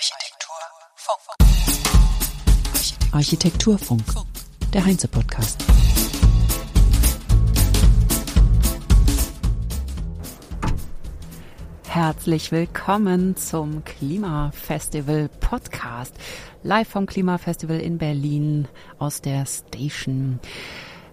Architekturfunk. Architekturfunk, der Heinze-Podcast. Herzlich willkommen zum Klimafestival Podcast. Live vom Klimafestival in Berlin aus der Station.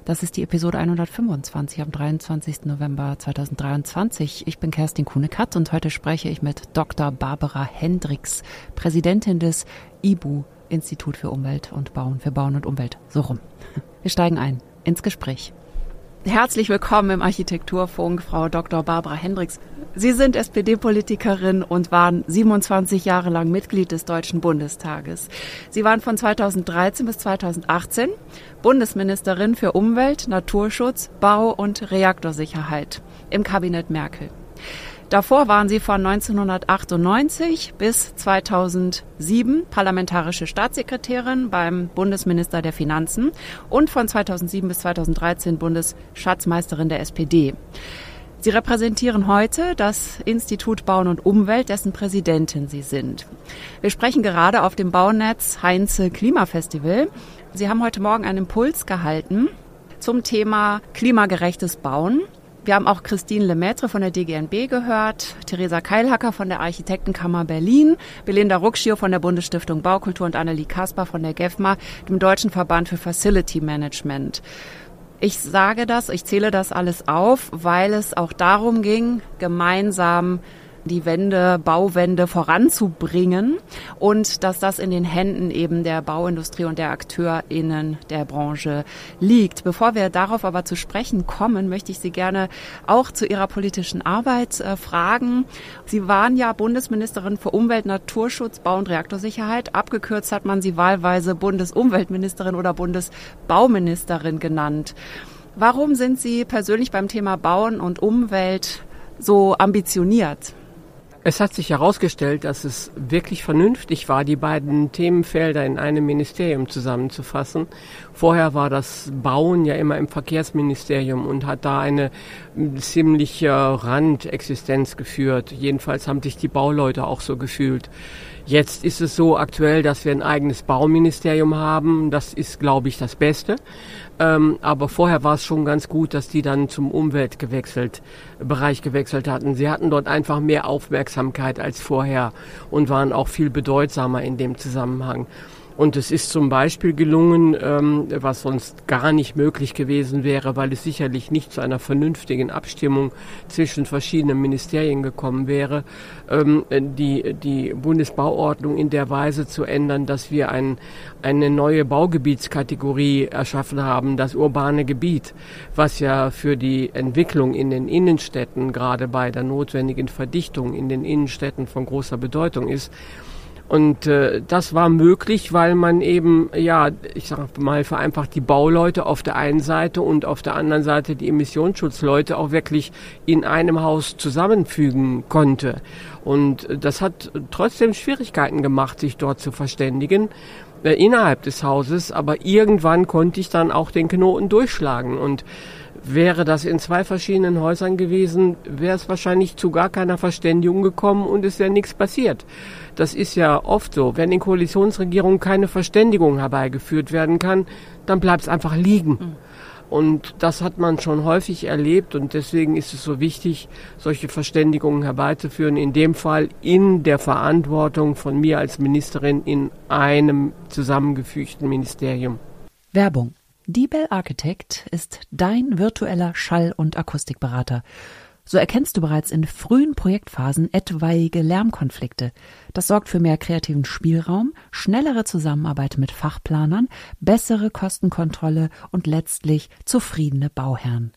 Das ist die Episode 125 am 23. November 2023. Ich bin Kerstin Kuhne-Katz und heute spreche ich mit Dr. Barbara Hendricks, Präsidentin des IBU, Institut für Umwelt und Bauen, für Bauen und Umwelt. So rum. Wir steigen ein ins Gespräch. Herzlich willkommen im Architekturfunk, Frau Dr. Barbara Hendricks. Sie sind SPD-Politikerin und waren 27 Jahre lang Mitglied des Deutschen Bundestages. Sie waren von 2013 bis 2018 Bundesministerin für Umwelt, Naturschutz, Bau und Reaktorsicherheit im Kabinett Merkel. Davor waren sie von 1998 bis 2007 parlamentarische Staatssekretärin beim Bundesminister der Finanzen und von 2007 bis 2013 Bundesschatzmeisterin der SPD. Sie repräsentieren heute das Institut Bauen und Umwelt, dessen Präsidentin Sie sind. Wir sprechen gerade auf dem Baunetz Heinze Klimafestival. Sie haben heute Morgen einen Impuls gehalten zum Thema klimagerechtes Bauen. Wir haben auch Christine Lemaitre von der DGNB gehört, Theresa Keilhacker von der Architektenkammer Berlin, Belinda Ruckschio von der Bundesstiftung Baukultur und Annelie Kasper von der GEFMA, dem Deutschen Verband für Facility Management. Ich sage das, ich zähle das alles auf, weil es auch darum ging, gemeinsam die Wende, Bauwende voranzubringen und dass das in den Händen eben der Bauindustrie und der AkteurInnen der Branche liegt. Bevor wir darauf aber zu sprechen kommen, möchte ich Sie gerne auch zu Ihrer politischen Arbeit äh, fragen. Sie waren ja Bundesministerin für Umwelt, Naturschutz, Bau und Reaktorsicherheit. Abgekürzt hat man sie wahlweise Bundesumweltministerin oder Bundesbauministerin genannt. Warum sind Sie persönlich beim Thema Bauen und Umwelt so ambitioniert? Es hat sich herausgestellt, dass es wirklich vernünftig war, die beiden Themenfelder in einem Ministerium zusammenzufassen. Vorher war das Bauen ja immer im Verkehrsministerium und hat da eine ziemliche Randexistenz geführt. Jedenfalls haben sich die Bauleute auch so gefühlt. Jetzt ist es so aktuell, dass wir ein eigenes Bauministerium haben. Das ist, glaube ich, das Beste. Ähm, aber vorher war es schon ganz gut, dass die dann zum Umwelt gewechselt, Bereich gewechselt hatten. Sie hatten dort einfach mehr Aufmerksamkeit als vorher und waren auch viel bedeutsamer in dem Zusammenhang. Und es ist zum Beispiel gelungen, ähm, was sonst gar nicht möglich gewesen wäre, weil es sicherlich nicht zu einer vernünftigen Abstimmung zwischen verschiedenen Ministerien gekommen wäre, ähm, die, die Bundesbauordnung in der Weise zu ändern, dass wir ein, eine neue Baugebietskategorie erschaffen haben, das urbane Gebiet, was ja für die Entwicklung in den Innenstädten, gerade bei der notwendigen Verdichtung in den Innenstädten von großer Bedeutung ist. Und äh, das war möglich, weil man eben, ja, ich sag mal vereinfacht, die Bauleute auf der einen Seite und auf der anderen Seite die Emissionsschutzleute auch wirklich in einem Haus zusammenfügen konnte. Und das hat trotzdem Schwierigkeiten gemacht, sich dort zu verständigen äh, innerhalb des Hauses. Aber irgendwann konnte ich dann auch den Knoten durchschlagen und Wäre das in zwei verschiedenen Häusern gewesen, wäre es wahrscheinlich zu gar keiner Verständigung gekommen und es wäre nichts passiert. Das ist ja oft so. Wenn in Koalitionsregierungen keine Verständigung herbeigeführt werden kann, dann bleibt es einfach liegen. Mhm. Und das hat man schon häufig erlebt und deswegen ist es so wichtig, solche Verständigungen herbeizuführen. In dem Fall in der Verantwortung von mir als Ministerin in einem zusammengefügten Ministerium. Werbung die Bell Architect ist dein virtueller Schall- und Akustikberater. So erkennst du bereits in frühen Projektphasen etwaige Lärmkonflikte. Das sorgt für mehr kreativen Spielraum, schnellere Zusammenarbeit mit Fachplanern, bessere Kostenkontrolle und letztlich zufriedene Bauherren.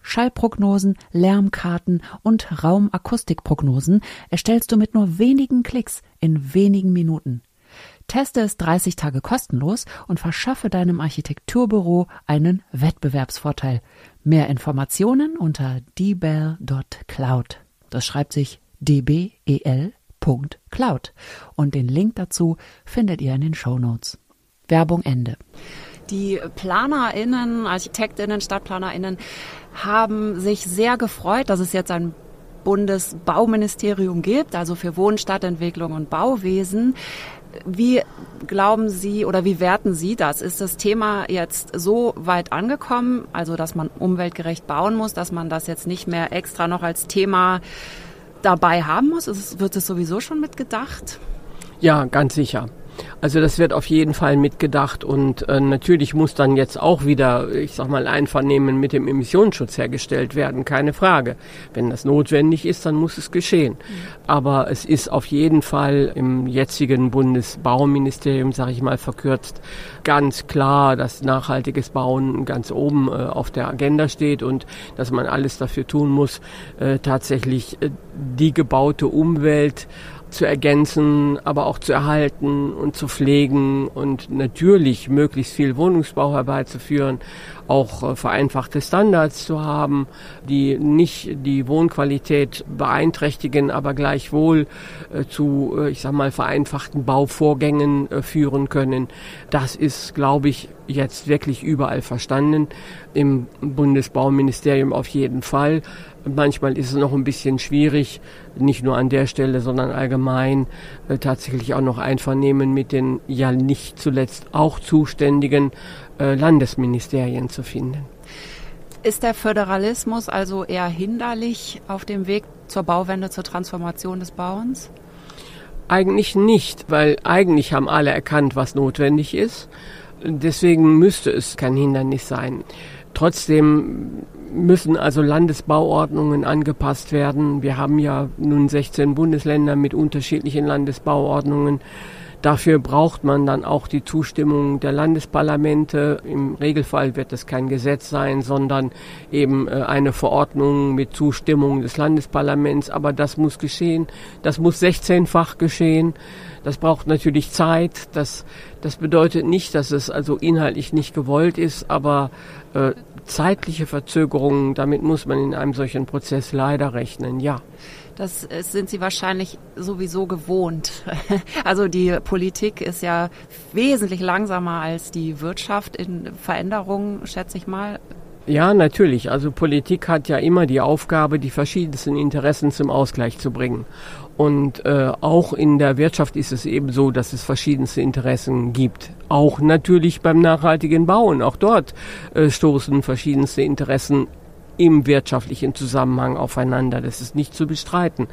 Schallprognosen, Lärmkarten und Raumakustikprognosen erstellst du mit nur wenigen Klicks in wenigen Minuten. Teste es 30 Tage kostenlos und verschaffe deinem Architekturbüro einen Wettbewerbsvorteil. Mehr Informationen unter dbel.cloud. Das schreibt sich dbel.cloud und den Link dazu findet ihr in den Show Notes. Werbung Ende. Die PlanerInnen, ArchitektInnen, StadtplanerInnen haben sich sehr gefreut, dass es jetzt ein Bundesbauministerium gibt, also für Wohn, Stadtentwicklung und Bauwesen. Wie glauben Sie oder wie werten Sie das? Ist das Thema jetzt so weit angekommen, also dass man umweltgerecht bauen muss, dass man das jetzt nicht mehr extra noch als Thema dabei haben muss? Ist, wird es sowieso schon mitgedacht? Ja, ganz sicher. Also das wird auf jeden Fall mitgedacht und äh, natürlich muss dann jetzt auch wieder, ich sag mal, Einvernehmen mit dem Emissionsschutz hergestellt werden, keine Frage. Wenn das notwendig ist, dann muss es geschehen. Aber es ist auf jeden Fall im jetzigen Bundesbauministerium, sage ich mal verkürzt, ganz klar, dass nachhaltiges Bauen ganz oben äh, auf der Agenda steht und dass man alles dafür tun muss, äh, tatsächlich äh, die gebaute Umwelt zu ergänzen, aber auch zu erhalten und zu pflegen und natürlich möglichst viel Wohnungsbau herbeizuführen, auch äh, vereinfachte Standards zu haben, die nicht die Wohnqualität beeinträchtigen, aber gleichwohl äh, zu, äh, ich sag mal, vereinfachten Bauvorgängen führen können. Das ist, glaube ich, jetzt wirklich überall verstanden. Im Bundesbauministerium auf jeden Fall. Manchmal ist es noch ein bisschen schwierig, nicht nur an der Stelle, sondern allgemein äh, tatsächlich auch noch Einvernehmen mit den ja nicht zuletzt auch zuständigen äh, Landesministerien zu finden. Ist der Föderalismus also eher hinderlich auf dem Weg zur Bauwende, zur Transformation des Bauens? Eigentlich nicht, weil eigentlich haben alle erkannt, was notwendig ist. Deswegen müsste es kein Hindernis sein. Trotzdem müssen also Landesbauordnungen angepasst werden. Wir haben ja nun 16 Bundesländer mit unterschiedlichen Landesbauordnungen. Dafür braucht man dann auch die Zustimmung der Landesparlamente. Im Regelfall wird es kein Gesetz sein, sondern eben äh, eine Verordnung mit Zustimmung des Landesparlaments. Aber das muss geschehen. Das muss 16-fach geschehen. Das braucht natürlich Zeit. Das, das bedeutet nicht, dass es also inhaltlich nicht gewollt ist, aber äh, zeitliche Verzögerungen, damit muss man in einem solchen Prozess leider rechnen, ja. Das sind Sie wahrscheinlich sowieso gewohnt. Also die Politik ist ja wesentlich langsamer als die Wirtschaft in Veränderungen, schätze ich mal. Ja, natürlich. Also Politik hat ja immer die Aufgabe, die verschiedensten Interessen zum Ausgleich zu bringen. Und äh, auch in der Wirtschaft ist es eben so, dass es verschiedenste Interessen gibt. Auch natürlich beim nachhaltigen Bauen. Auch dort äh, stoßen verschiedenste Interessen im wirtschaftlichen Zusammenhang aufeinander. Das ist nicht zu bestreiten.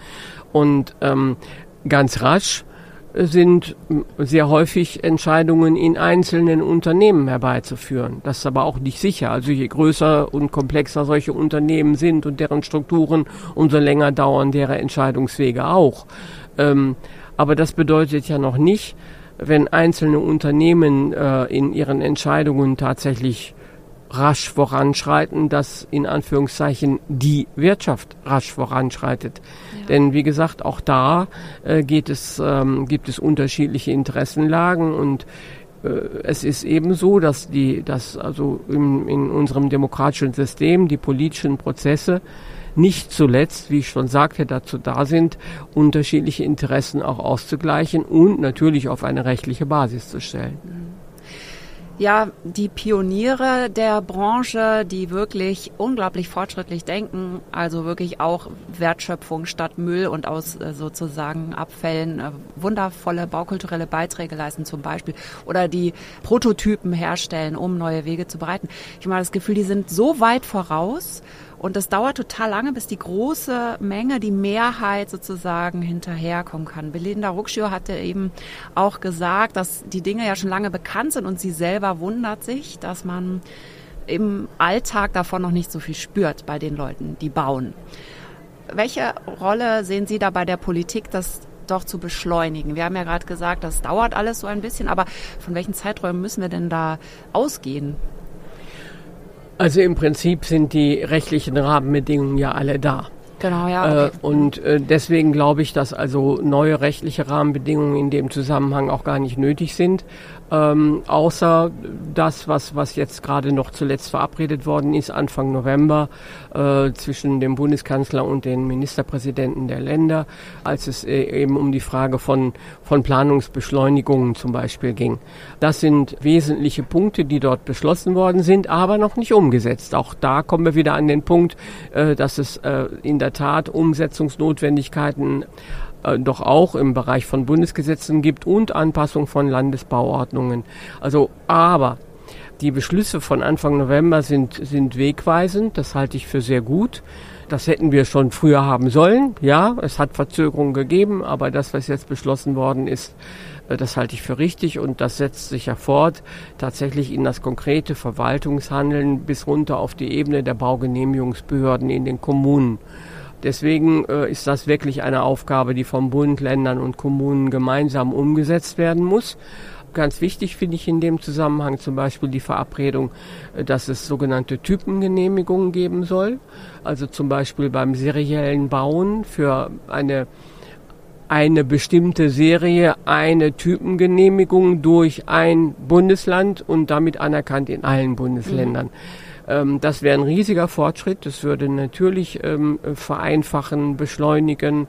Und ähm, ganz rasch sind sehr häufig Entscheidungen in einzelnen Unternehmen herbeizuführen. Das ist aber auch nicht sicher. Also je größer und komplexer solche Unternehmen sind und deren Strukturen, umso länger dauern deren Entscheidungswege auch. Ähm, aber das bedeutet ja noch nicht, wenn einzelne Unternehmen äh, in ihren Entscheidungen tatsächlich rasch voranschreiten, dass in Anführungszeichen die Wirtschaft rasch voranschreitet. Ja. Denn wie gesagt, auch da äh, geht es, ähm, gibt es unterschiedliche Interessenlagen und äh, es ist eben so, dass die, dass also in, in unserem demokratischen System die politischen Prozesse nicht zuletzt, wie ich schon sagte, dazu da sind, unterschiedliche Interessen auch auszugleichen und natürlich auf eine rechtliche Basis zu stellen. Mhm ja, die Pioniere der Branche, die wirklich unglaublich fortschrittlich denken, also wirklich auch Wertschöpfung statt Müll und aus äh, sozusagen Abfällen äh, wundervolle baukulturelle Beiträge leisten zum Beispiel oder die Prototypen herstellen, um neue Wege zu bereiten. Ich habe mal das Gefühl, die sind so weit voraus und das dauert total lange, bis die große Menge, die Mehrheit sozusagen hinterherkommen kann. Belinda Ruckschür hatte eben auch gesagt, dass die Dinge ja schon lange bekannt sind und sie selber wundert sich, dass man im Alltag davon noch nicht so viel spürt bei den Leuten, die bauen. Welche Rolle sehen Sie da bei der Politik, das doch zu beschleunigen? Wir haben ja gerade gesagt, das dauert alles so ein bisschen, aber von welchen Zeiträumen müssen wir denn da ausgehen? Also im Prinzip sind die rechtlichen Rahmenbedingungen ja alle da. Genau, ja. Äh, okay. und äh, deswegen glaube ich, dass also neue rechtliche Rahmenbedingungen in dem Zusammenhang auch gar nicht nötig sind. Ähm, außer das, was, was jetzt gerade noch zuletzt verabredet worden ist, Anfang November, äh, zwischen dem Bundeskanzler und den Ministerpräsidenten der Länder, als es äh, eben um die Frage von, von Planungsbeschleunigungen zum Beispiel ging. Das sind wesentliche Punkte, die dort beschlossen worden sind, aber noch nicht umgesetzt. Auch da kommen wir wieder an den Punkt, äh, dass es äh, in der Tat Umsetzungsnotwendigkeiten äh, doch auch im Bereich von Bundesgesetzen gibt und Anpassung von Landesbauordnungen. Also, aber die Beschlüsse von Anfang November sind, sind wegweisend. Das halte ich für sehr gut. Das hätten wir schon früher haben sollen. Ja, es hat Verzögerungen gegeben, aber das, was jetzt beschlossen worden ist, äh, das halte ich für richtig und das setzt sich ja fort tatsächlich in das konkrete Verwaltungshandeln bis runter auf die Ebene der Baugenehmigungsbehörden in den Kommunen. Deswegen äh, ist das wirklich eine Aufgabe, die vom Bund, Ländern und Kommunen gemeinsam umgesetzt werden muss. Ganz wichtig finde ich in dem Zusammenhang zum Beispiel die Verabredung, äh, dass es sogenannte Typengenehmigungen geben soll. Also zum Beispiel beim seriellen Bauen für eine eine bestimmte Serie eine Typengenehmigung durch ein Bundesland und damit anerkannt in allen Bundesländern. Mhm. Das wäre ein riesiger Fortschritt. Das würde natürlich ähm, vereinfachen, beschleunigen,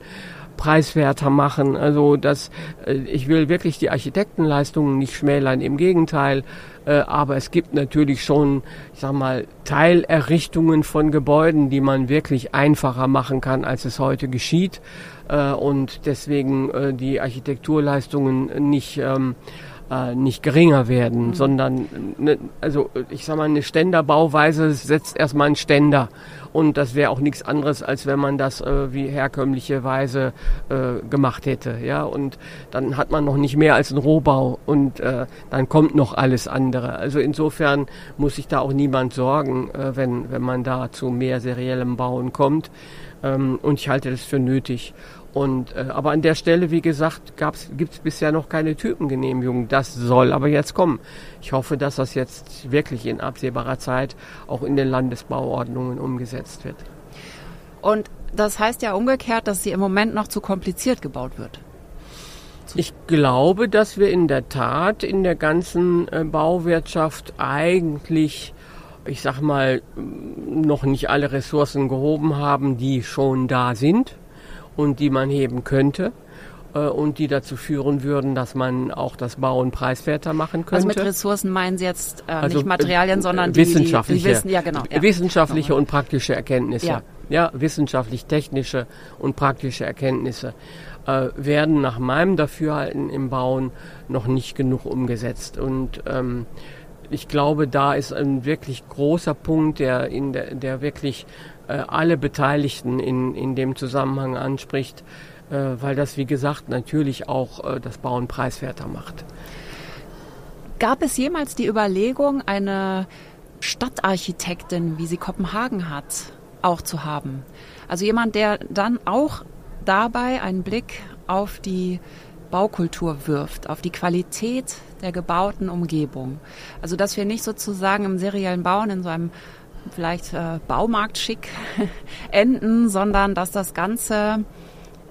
preiswerter machen. Also das, äh, ich will wirklich die Architektenleistungen nicht schmälern, im Gegenteil. Äh, aber es gibt natürlich schon, ich sag mal, Teilerrichtungen von Gebäuden, die man wirklich einfacher machen kann, als es heute geschieht. Äh, und deswegen die Architekturleistungen nicht ähm, äh, nicht geringer werden, mhm. sondern ne, also ich sag mal, eine Ständerbauweise setzt erstmal einen Ständer und das wäre auch nichts anderes, als wenn man das äh, wie herkömmliche Weise äh, gemacht hätte. Ja, und dann hat man noch nicht mehr als einen Rohbau und äh, dann kommt noch alles andere. Also insofern muss sich da auch niemand sorgen, äh, wenn, wenn man da zu mehr seriellem Bauen kommt. Ähm, und ich halte das für nötig. Und, äh, aber an der Stelle, wie gesagt, gibt es bisher noch keine Typengenehmigung. Das soll aber jetzt kommen. Ich hoffe, dass das jetzt wirklich in absehbarer Zeit auch in den Landesbauordnungen umgesetzt wird. Und das heißt ja umgekehrt, dass sie im Moment noch zu kompliziert gebaut wird. Ich glaube, dass wir in der Tat in der ganzen äh, Bauwirtschaft eigentlich ich sag mal, noch nicht alle Ressourcen gehoben haben, die schon da sind und die man heben könnte äh, und die dazu führen würden, dass man auch das Bauen preiswerter machen könnte. Also mit Ressourcen meinen Sie jetzt äh, also, nicht Materialien, äh, sondern die, wissenschaftliche, die, die Wissen, ja, genau, ja. wissenschaftliche und praktische Erkenntnisse. Ja, ja wissenschaftlich-technische und praktische Erkenntnisse äh, werden nach meinem Dafürhalten im Bauen noch nicht genug umgesetzt und ähm, ich glaube, da ist ein wirklich großer Punkt, der, in der, der wirklich äh, alle Beteiligten in, in dem Zusammenhang anspricht, äh, weil das, wie gesagt, natürlich auch äh, das Bauen preiswerter macht. Gab es jemals die Überlegung, eine Stadtarchitektin, wie sie Kopenhagen hat, auch zu haben? Also jemand, der dann auch dabei einen Blick auf die Baukultur wirft, auf die Qualität der gebauten Umgebung. Also dass wir nicht sozusagen im seriellen Bauen in so einem vielleicht äh, Baumarktschick enden, sondern dass das Ganze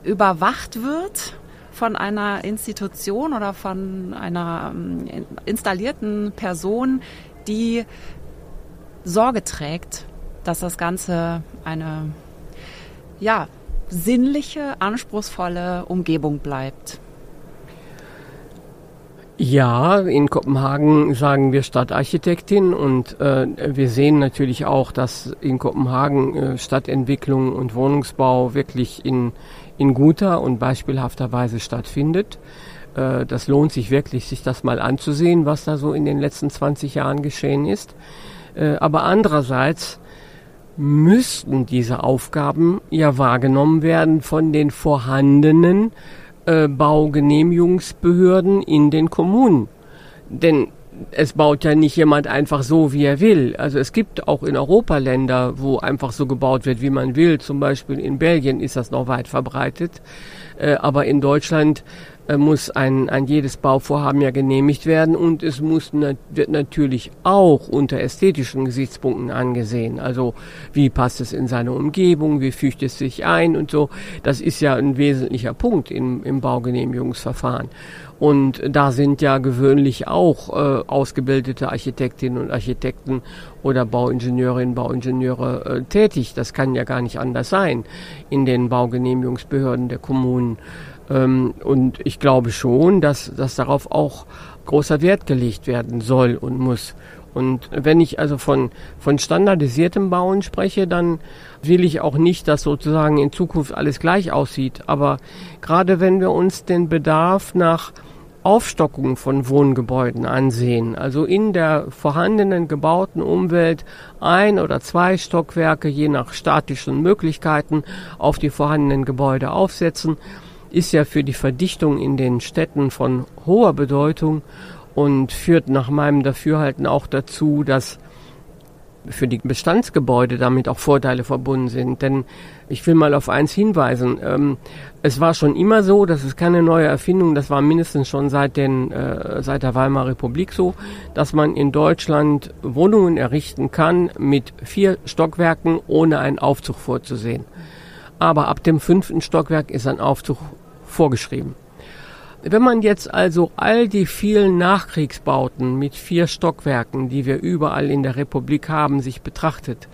überwacht wird von einer Institution oder von einer ähm, installierten Person, die Sorge trägt, dass das Ganze eine ja, sinnliche, anspruchsvolle Umgebung bleibt. Ja, in Kopenhagen sagen wir Stadtarchitektin und äh, wir sehen natürlich auch, dass in Kopenhagen äh, Stadtentwicklung und Wohnungsbau wirklich in, in guter und beispielhafter Weise stattfindet. Äh, das lohnt sich wirklich, sich das mal anzusehen, was da so in den letzten 20 Jahren geschehen ist. Äh, aber andererseits müssten diese Aufgaben ja wahrgenommen werden von den vorhandenen äh, Baugenehmigungsbehörden in den Kommunen. Denn es baut ja nicht jemand einfach so, wie er will. Also es gibt auch in Europa Länder, wo einfach so gebaut wird, wie man will. Zum Beispiel in Belgien ist das noch weit verbreitet. Äh, aber in Deutschland muss ein, ein jedes Bauvorhaben ja genehmigt werden und es muss wird natürlich auch unter ästhetischen Gesichtspunkten angesehen. Also wie passt es in seine Umgebung, wie fügt es sich ein und so. Das ist ja ein wesentlicher Punkt im, im Baugenehmigungsverfahren. Und da sind ja gewöhnlich auch äh, ausgebildete Architektinnen und Architekten oder Bauingenieurinnen, Bauingenieure äh, tätig. Das kann ja gar nicht anders sein in den Baugenehmigungsbehörden der Kommunen. Ähm, und ich glaube schon, dass, dass darauf auch großer Wert gelegt werden soll und muss. Und wenn ich also von, von standardisiertem Bauen spreche, dann will ich auch nicht, dass sozusagen in Zukunft alles gleich aussieht. Aber gerade wenn wir uns den Bedarf nach Aufstockung von Wohngebäuden ansehen, also in der vorhandenen gebauten Umwelt ein oder zwei Stockwerke je nach statischen Möglichkeiten auf die vorhandenen Gebäude aufsetzen, ist ja für die Verdichtung in den Städten von hoher Bedeutung und führt nach meinem Dafürhalten auch dazu, dass für die Bestandsgebäude damit auch Vorteile verbunden sind. Denn ich will mal auf eins hinweisen. Ähm, es war schon immer so, das ist keine neue Erfindung, das war mindestens schon seit, den, äh, seit der Weimarer Republik so, dass man in Deutschland Wohnungen errichten kann mit vier Stockwerken, ohne einen Aufzug vorzusehen. Aber ab dem fünften Stockwerk ist ein Aufzug vorgeschrieben. Wenn man jetzt also all die vielen Nachkriegsbauten mit vier Stockwerken, die wir überall in der Republik haben, sich betrachtet,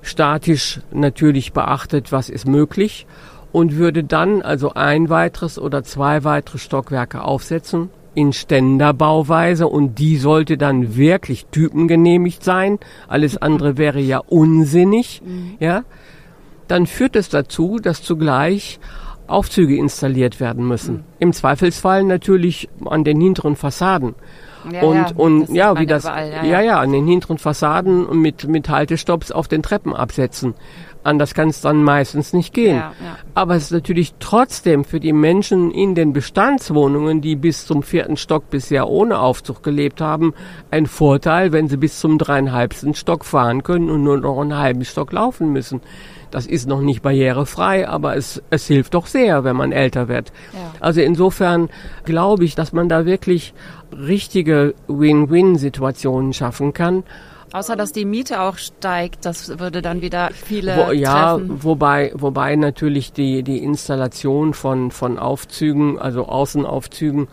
statisch natürlich beachtet, was ist möglich und würde dann also ein weiteres oder zwei weitere Stockwerke aufsetzen in Ständerbauweise und die sollte dann wirklich typengenehmigt sein. Alles andere wäre ja unsinnig, mhm. ja. Dann führt es dazu, dass zugleich Aufzüge installiert werden müssen. Mhm. Im Zweifelsfall natürlich an den hinteren Fassaden. Ja, und ja, und ja, wie das überall, ja, ja, ja, an den hinteren Fassaden mit mit Haltestopps auf den Treppen absetzen. Anders kann es dann meistens nicht gehen. Ja, ja. Aber es ist natürlich trotzdem für die Menschen in den Bestandswohnungen, die bis zum vierten Stock bisher ohne Aufzug gelebt haben, ein Vorteil, wenn sie bis zum dreieinhalbsten Stock fahren können und nur noch einen halben Stock laufen müssen. Das ist noch nicht barrierefrei, aber es, es hilft doch sehr, wenn man älter wird. Ja. Also insofern glaube ich, dass man da wirklich richtige Win-Win-Situationen schaffen kann. Außer dass die Miete auch steigt, das würde dann wieder viele Wo, ja, treffen. wobei wobei natürlich die die Installation von von Aufzügen, also Außenaufzügen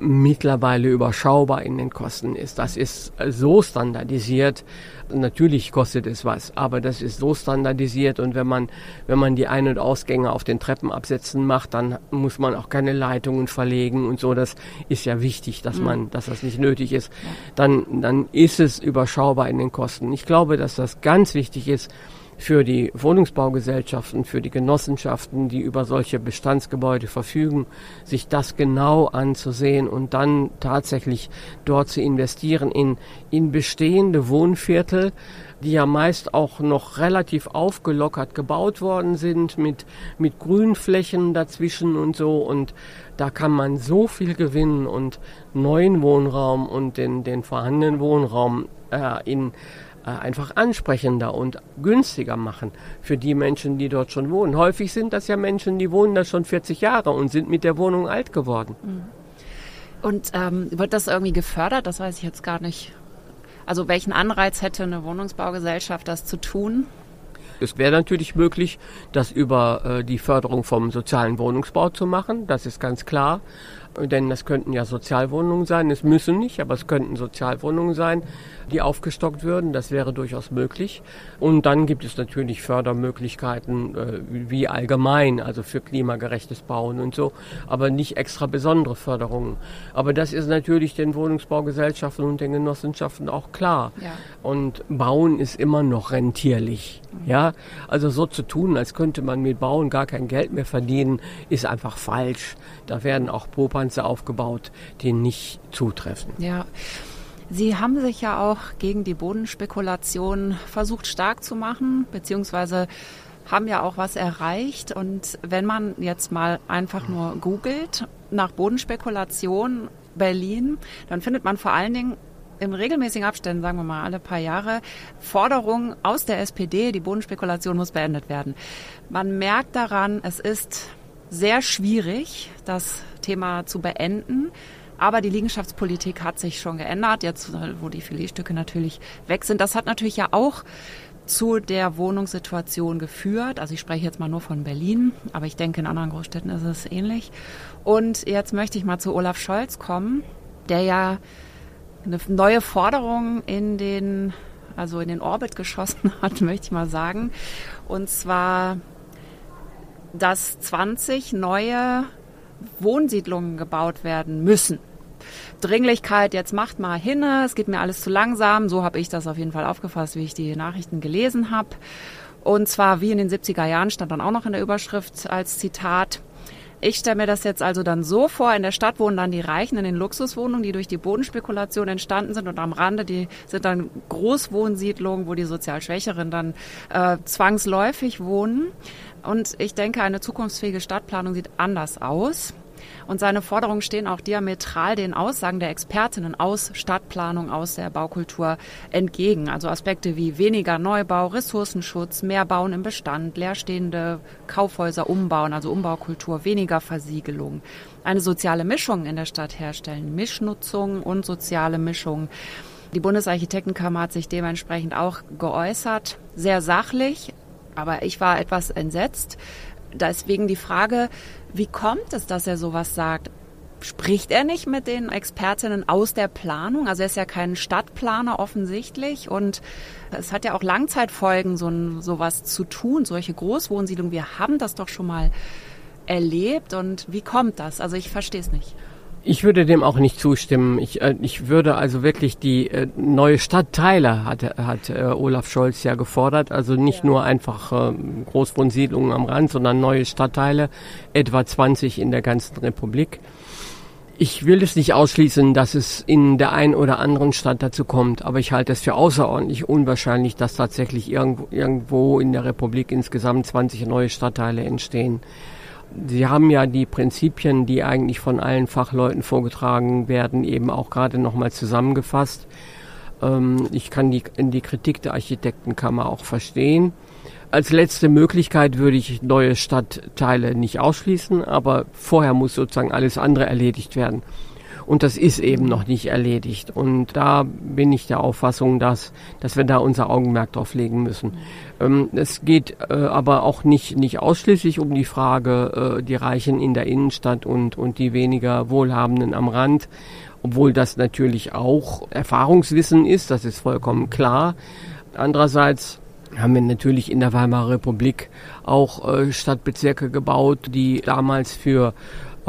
mittlerweile überschaubar in den Kosten ist. Das ist so standardisiert. Natürlich kostet es was, aber das ist so standardisiert und wenn man, wenn man die Ein- und Ausgänge auf den Treppenabsätzen macht, dann muss man auch keine Leitungen verlegen und so. Das ist ja wichtig, dass man, dass das nicht nötig ist. Dann, dann ist es überschaubar in den Kosten. Ich glaube, dass das ganz wichtig ist, für die Wohnungsbaugesellschaften, für die Genossenschaften, die über solche Bestandsgebäude verfügen, sich das genau anzusehen und dann tatsächlich dort zu investieren in, in bestehende Wohnviertel, die ja meist auch noch relativ aufgelockert gebaut worden sind mit, mit Grünflächen dazwischen und so. Und da kann man so viel gewinnen und neuen Wohnraum und den, den vorhandenen Wohnraum äh, in einfach ansprechender und günstiger machen für die Menschen, die dort schon wohnen. Häufig sind das ja Menschen, die wohnen da schon 40 Jahre und sind mit der Wohnung alt geworden. Mhm. Und ähm, wird das irgendwie gefördert? Das weiß ich jetzt gar nicht. Also welchen Anreiz hätte eine Wohnungsbaugesellschaft, das zu tun? Es wäre natürlich möglich, das über äh, die Förderung vom sozialen Wohnungsbau zu machen, das ist ganz klar. Denn das könnten ja Sozialwohnungen sein, es müssen nicht, aber es könnten Sozialwohnungen sein die aufgestockt würden. Das wäre durchaus möglich. Und dann gibt es natürlich Fördermöglichkeiten äh, wie allgemein, also für klimagerechtes Bauen und so, aber nicht extra besondere Förderungen. Aber das ist natürlich den Wohnungsbaugesellschaften und den Genossenschaften auch klar. Ja. Und Bauen ist immer noch rentierlich. Mhm. Ja, also so zu tun, als könnte man mit Bauen gar kein Geld mehr verdienen, ist einfach falsch. Da werden auch Popanze aufgebaut, die nicht zutreffen. Ja. Sie haben sich ja auch gegen die Bodenspekulation versucht stark zu machen, beziehungsweise haben ja auch was erreicht. Und wenn man jetzt mal einfach nur googelt nach Bodenspekulation Berlin, dann findet man vor allen Dingen in regelmäßigen Abständen, sagen wir mal alle paar Jahre, Forderungen aus der SPD, die Bodenspekulation muss beendet werden. Man merkt daran, es ist sehr schwierig, das Thema zu beenden. Aber die Liegenschaftspolitik hat sich schon geändert, jetzt wo die Filetstücke natürlich weg sind. Das hat natürlich ja auch zu der Wohnungssituation geführt. Also ich spreche jetzt mal nur von Berlin, aber ich denke, in anderen Großstädten ist es ähnlich. Und jetzt möchte ich mal zu Olaf Scholz kommen, der ja eine neue Forderung in den, also in den Orbit geschossen hat, möchte ich mal sagen. Und zwar, dass 20 neue Wohnsiedlungen gebaut werden müssen. Dringlichkeit, jetzt macht mal hinne, es geht mir alles zu langsam. So habe ich das auf jeden Fall aufgefasst, wie ich die Nachrichten gelesen habe. Und zwar wie in den 70er Jahren stand dann auch noch in der Überschrift als Zitat. Ich stelle mir das jetzt also dann so vor, in der Stadt wohnen dann die Reichen in den Luxuswohnungen, die durch die Bodenspekulation entstanden sind und am Rande, die sind dann Großwohnsiedlungen, wo die sozial Schwächeren dann äh, zwangsläufig wohnen. Und ich denke, eine zukunftsfähige Stadtplanung sieht anders aus. Und seine Forderungen stehen auch diametral den Aussagen der Expertinnen aus Stadtplanung, aus der Baukultur entgegen. Also Aspekte wie weniger Neubau, Ressourcenschutz, mehr Bauen im Bestand, leerstehende Kaufhäuser umbauen, also Umbaukultur, weniger Versiegelung. Eine soziale Mischung in der Stadt herstellen, Mischnutzung und soziale Mischung. Die Bundesarchitektenkammer hat sich dementsprechend auch geäußert, sehr sachlich, aber ich war etwas entsetzt. Deswegen die Frage, wie kommt es, dass er sowas sagt? Spricht er nicht mit den Expertinnen aus der Planung? Also er ist ja kein Stadtplaner offensichtlich und es hat ja auch Langzeitfolgen, so sowas zu tun, solche Großwohnsiedlungen. Wir haben das doch schon mal erlebt und wie kommt das? Also ich verstehe es nicht. Ich würde dem auch nicht zustimmen. Ich, äh, ich würde also wirklich die äh, neue Stadtteile hat, hat äh, Olaf Scholz ja gefordert. Also nicht ja. nur einfach äh, Großwohnsiedlungen am Rand, sondern neue Stadtteile, etwa 20 in der ganzen Republik. Ich will es nicht ausschließen, dass es in der einen oder anderen Stadt dazu kommt, aber ich halte es für außerordentlich unwahrscheinlich, dass tatsächlich irgendwo, irgendwo in der Republik insgesamt 20 neue Stadtteile entstehen. Sie haben ja die Prinzipien, die eigentlich von allen Fachleuten vorgetragen werden, eben auch gerade nochmal zusammengefasst. Ähm, ich kann die, die Kritik der Architektenkammer auch verstehen. Als letzte Möglichkeit würde ich neue Stadtteile nicht ausschließen, aber vorher muss sozusagen alles andere erledigt werden. Und das ist eben noch nicht erledigt. Und da bin ich der Auffassung, dass, dass wir da unser Augenmerk drauf legen müssen. Ähm, es geht äh, aber auch nicht, nicht ausschließlich um die Frage, äh, die Reichen in der Innenstadt und, und die weniger Wohlhabenden am Rand obwohl das natürlich auch Erfahrungswissen ist, das ist vollkommen klar. Andererseits haben wir natürlich in der Weimarer Republik auch äh, Stadtbezirke gebaut, die damals für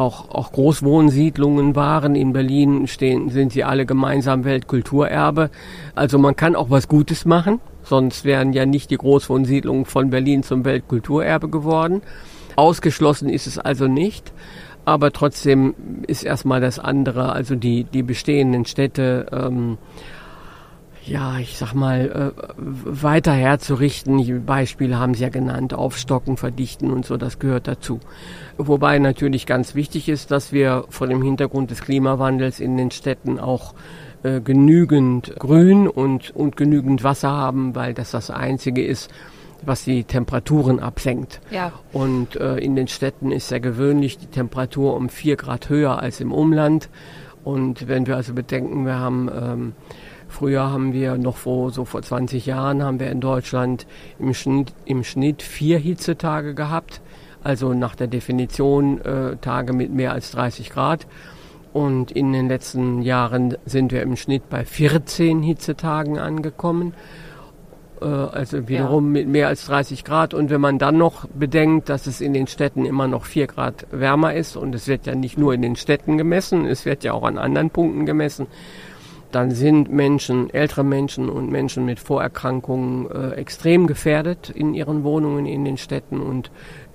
auch, auch Großwohnsiedlungen waren. In Berlin stehen, sind sie alle gemeinsam Weltkulturerbe. Also man kann auch was Gutes machen, sonst wären ja nicht die Großwohnsiedlungen von Berlin zum Weltkulturerbe geworden. Ausgeschlossen ist es also nicht. Aber trotzdem ist erstmal das andere, also die, die bestehenden Städte, ähm, ja, ich sag mal, äh, weiter herzurichten. Beispiele haben Sie ja genannt, aufstocken, verdichten und so, das gehört dazu. Wobei natürlich ganz wichtig ist, dass wir vor dem Hintergrund des Klimawandels in den Städten auch äh, genügend Grün und, und genügend Wasser haben, weil das das Einzige ist, was die Temperaturen absenkt. Ja. Und äh, in den Städten ist ja gewöhnlich die Temperatur um vier Grad höher als im Umland. Und wenn wir also bedenken, wir haben ähm, Früher haben wir noch vor, so vor 20 Jahren haben wir in Deutschland im Schnitt, im Schnitt vier Hitzetage gehabt. Also nach der Definition äh, Tage mit mehr als 30 Grad. Und in den letzten Jahren sind wir im Schnitt bei 14 Hitzetagen angekommen. Äh, also wiederum ja. mit mehr als 30 Grad. Und wenn man dann noch bedenkt, dass es in den Städten immer noch 4 Grad wärmer ist und es wird ja nicht nur in den Städten gemessen, es wird ja auch an anderen Punkten gemessen, dann sind Menschen, ältere Menschen und Menschen mit Vorerkrankungen äh, extrem gefährdet in ihren Wohnungen in den Städten und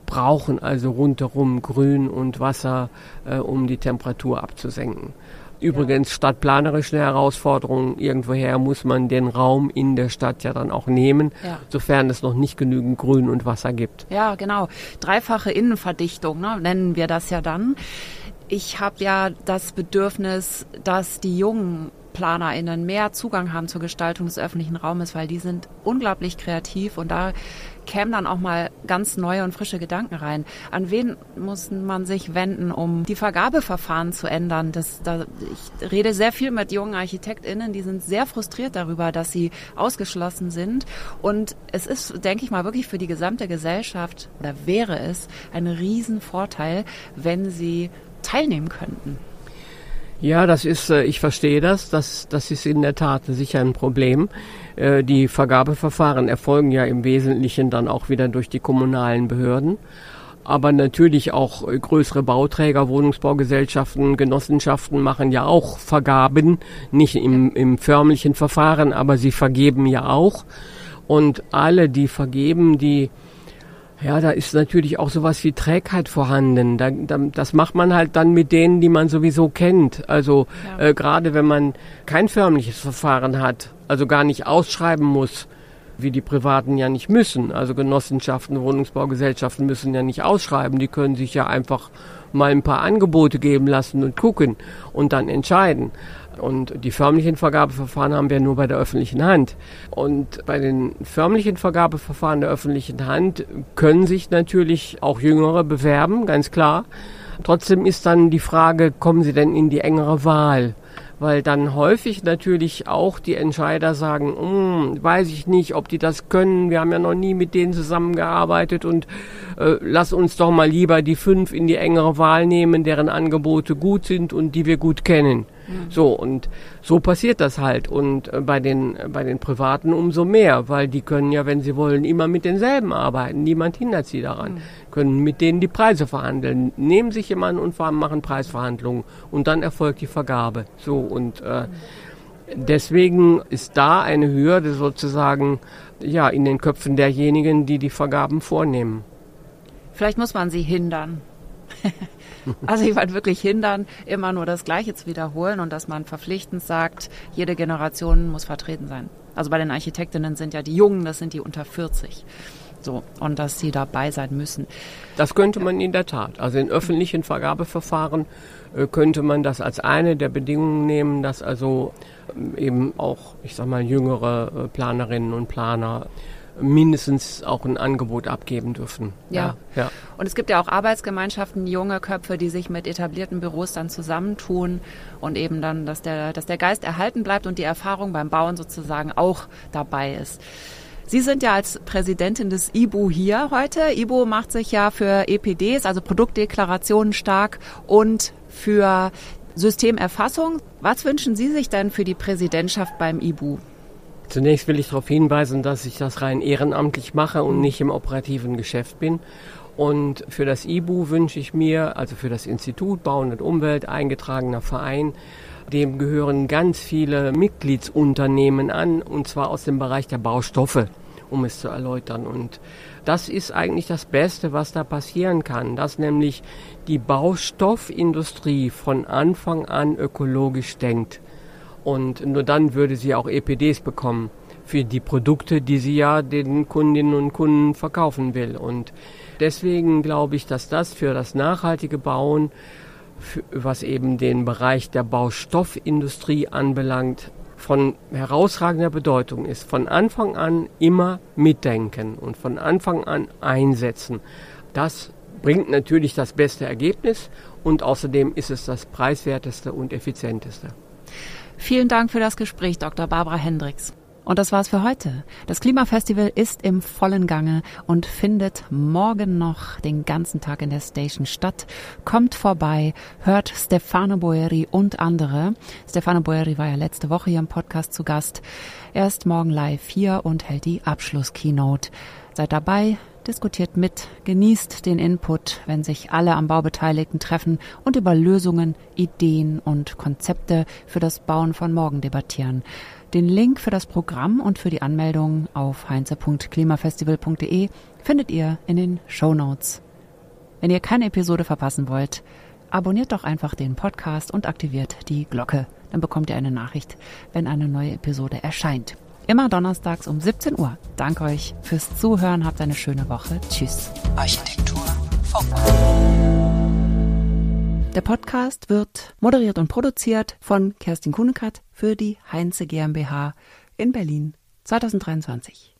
brauchen also rundherum Grün und Wasser, äh, um die Temperatur abzusenken. Übrigens stadtplanerisch eine Herausforderung. Irgendwoher muss man den Raum in der Stadt ja dann auch nehmen, ja. sofern es noch nicht genügend Grün und Wasser gibt. Ja, genau. Dreifache Innenverdichtung ne, nennen wir das ja dann. Ich habe ja das Bedürfnis, dass die jungen PlanerInnen mehr Zugang haben zur Gestaltung des öffentlichen Raumes, weil die sind unglaublich kreativ und da kämen dann auch mal ganz neue und frische Gedanken rein. An wen muss man sich wenden, um die Vergabeverfahren zu ändern? Das, da, ich rede sehr viel mit jungen ArchitektInnen, die sind sehr frustriert darüber, dass sie ausgeschlossen sind. Und es ist, denke ich mal, wirklich für die gesamte Gesellschaft, oder wäre es ein Riesenvorteil, wenn sie teilnehmen könnten. Ja, das ist, äh, ich verstehe das. Das, das ist in der Tat sicher ein Problem. Äh, die Vergabeverfahren erfolgen ja im Wesentlichen dann auch wieder durch die kommunalen Behörden. Aber natürlich auch größere Bauträger, Wohnungsbaugesellschaften, Genossenschaften machen ja auch Vergaben, nicht im, im förmlichen Verfahren, aber sie vergeben ja auch. Und alle, die vergeben, die ja, da ist natürlich auch sowas wie Trägheit vorhanden. Da, da, das macht man halt dann mit denen, die man sowieso kennt. Also ja. äh, gerade wenn man kein förmliches Verfahren hat, also gar nicht ausschreiben muss, wie die Privaten ja nicht müssen. Also Genossenschaften, Wohnungsbaugesellschaften müssen ja nicht ausschreiben. Die können sich ja einfach mal ein paar Angebote geben lassen und gucken und dann entscheiden. Und die förmlichen Vergabeverfahren haben wir nur bei der öffentlichen Hand. Und bei den förmlichen Vergabeverfahren der öffentlichen Hand können sich natürlich auch Jüngere bewerben, ganz klar. Trotzdem ist dann die Frage, kommen sie denn in die engere Wahl? weil dann häufig natürlich auch die Entscheider sagen, hm, weiß ich nicht, ob die das können, wir haben ja noch nie mit denen zusammengearbeitet und äh, lass uns doch mal lieber die fünf in die engere Wahl nehmen, deren Angebote gut sind und die wir gut kennen. Mhm. So, und so passiert das halt. Und äh, bei den, bei den Privaten umso mehr, weil die können ja, wenn sie wollen, immer mit denselben arbeiten. Niemand hindert sie daran. Mhm. Können mit denen die Preise verhandeln. Nehmen sich jemanden und machen Preisverhandlungen. Und dann erfolgt die Vergabe. So, und äh, deswegen ist da eine Hürde sozusagen, ja, in den Köpfen derjenigen, die die Vergaben vornehmen. Vielleicht muss man sie hindern. Also ich wollte wirklich hindern, immer nur das Gleiche zu wiederholen und dass man verpflichtend sagt, jede Generation muss vertreten sein. Also bei den Architektinnen sind ja die Jungen, das sind die unter 40. So, und dass sie dabei sein müssen. Das könnte man in der Tat. Also in öffentlichen Vergabeverfahren äh, könnte man das als eine der Bedingungen nehmen, dass also ähm, eben auch, ich sag mal, jüngere äh, Planerinnen und Planer mindestens auch ein Angebot abgeben dürfen. Ja. ja. ja. Und es gibt ja auch Arbeitsgemeinschaften, junge Köpfe, die sich mit etablierten Büros dann zusammentun und eben dann, dass der, dass der Geist erhalten bleibt und die Erfahrung beim Bauen sozusagen auch dabei ist. Sie sind ja als Präsidentin des IBU hier heute. IBU macht sich ja für EPDs, also Produktdeklarationen stark und für Systemerfassung. Was wünschen Sie sich denn für die Präsidentschaft beim IBU? Zunächst will ich darauf hinweisen, dass ich das rein ehrenamtlich mache und nicht im operativen Geschäft bin. Und für das IBU wünsche ich mir, also für das Institut Bauen und Umwelt, eingetragener Verein, dem gehören ganz viele Mitgliedsunternehmen an, und zwar aus dem Bereich der Baustoffe, um es zu erläutern. Und das ist eigentlich das Beste, was da passieren kann, dass nämlich die Baustoffindustrie von Anfang an ökologisch denkt. Und nur dann würde sie auch EPDs bekommen für die Produkte, die sie ja den Kundinnen und Kunden verkaufen will. Und deswegen glaube ich, dass das für das nachhaltige Bauen, was eben den Bereich der Baustoffindustrie anbelangt, von herausragender Bedeutung ist. Von Anfang an immer mitdenken und von Anfang an einsetzen. Das bringt natürlich das beste Ergebnis und außerdem ist es das preiswerteste und effizienteste. Vielen Dank für das Gespräch, Dr. Barbara Hendricks. Und das war's für heute. Das Klimafestival ist im vollen Gange und findet morgen noch den ganzen Tag in der Station statt. Kommt vorbei, hört Stefano Boeri und andere. Stefano Boeri war ja letzte Woche hier im Podcast zu Gast. Er ist morgen live hier und hält die Abschlusskeynote. Seid dabei, diskutiert mit, genießt den Input, wenn sich alle am Bau Beteiligten treffen und über Lösungen, Ideen und Konzepte für das Bauen von morgen debattieren. Den Link für das Programm und für die Anmeldung auf heinze.klimafestival.de findet ihr in den Show Notes. Wenn ihr keine Episode verpassen wollt, abonniert doch einfach den Podcast und aktiviert die Glocke. Dann bekommt ihr eine Nachricht, wenn eine neue Episode erscheint. Immer donnerstags um 17 Uhr. Danke euch fürs Zuhören. Habt eine schöne Woche. Tschüss. Architektur Funk. Der Podcast wird moderiert und produziert von Kerstin Kunekat für die Heinze GmbH in Berlin 2023.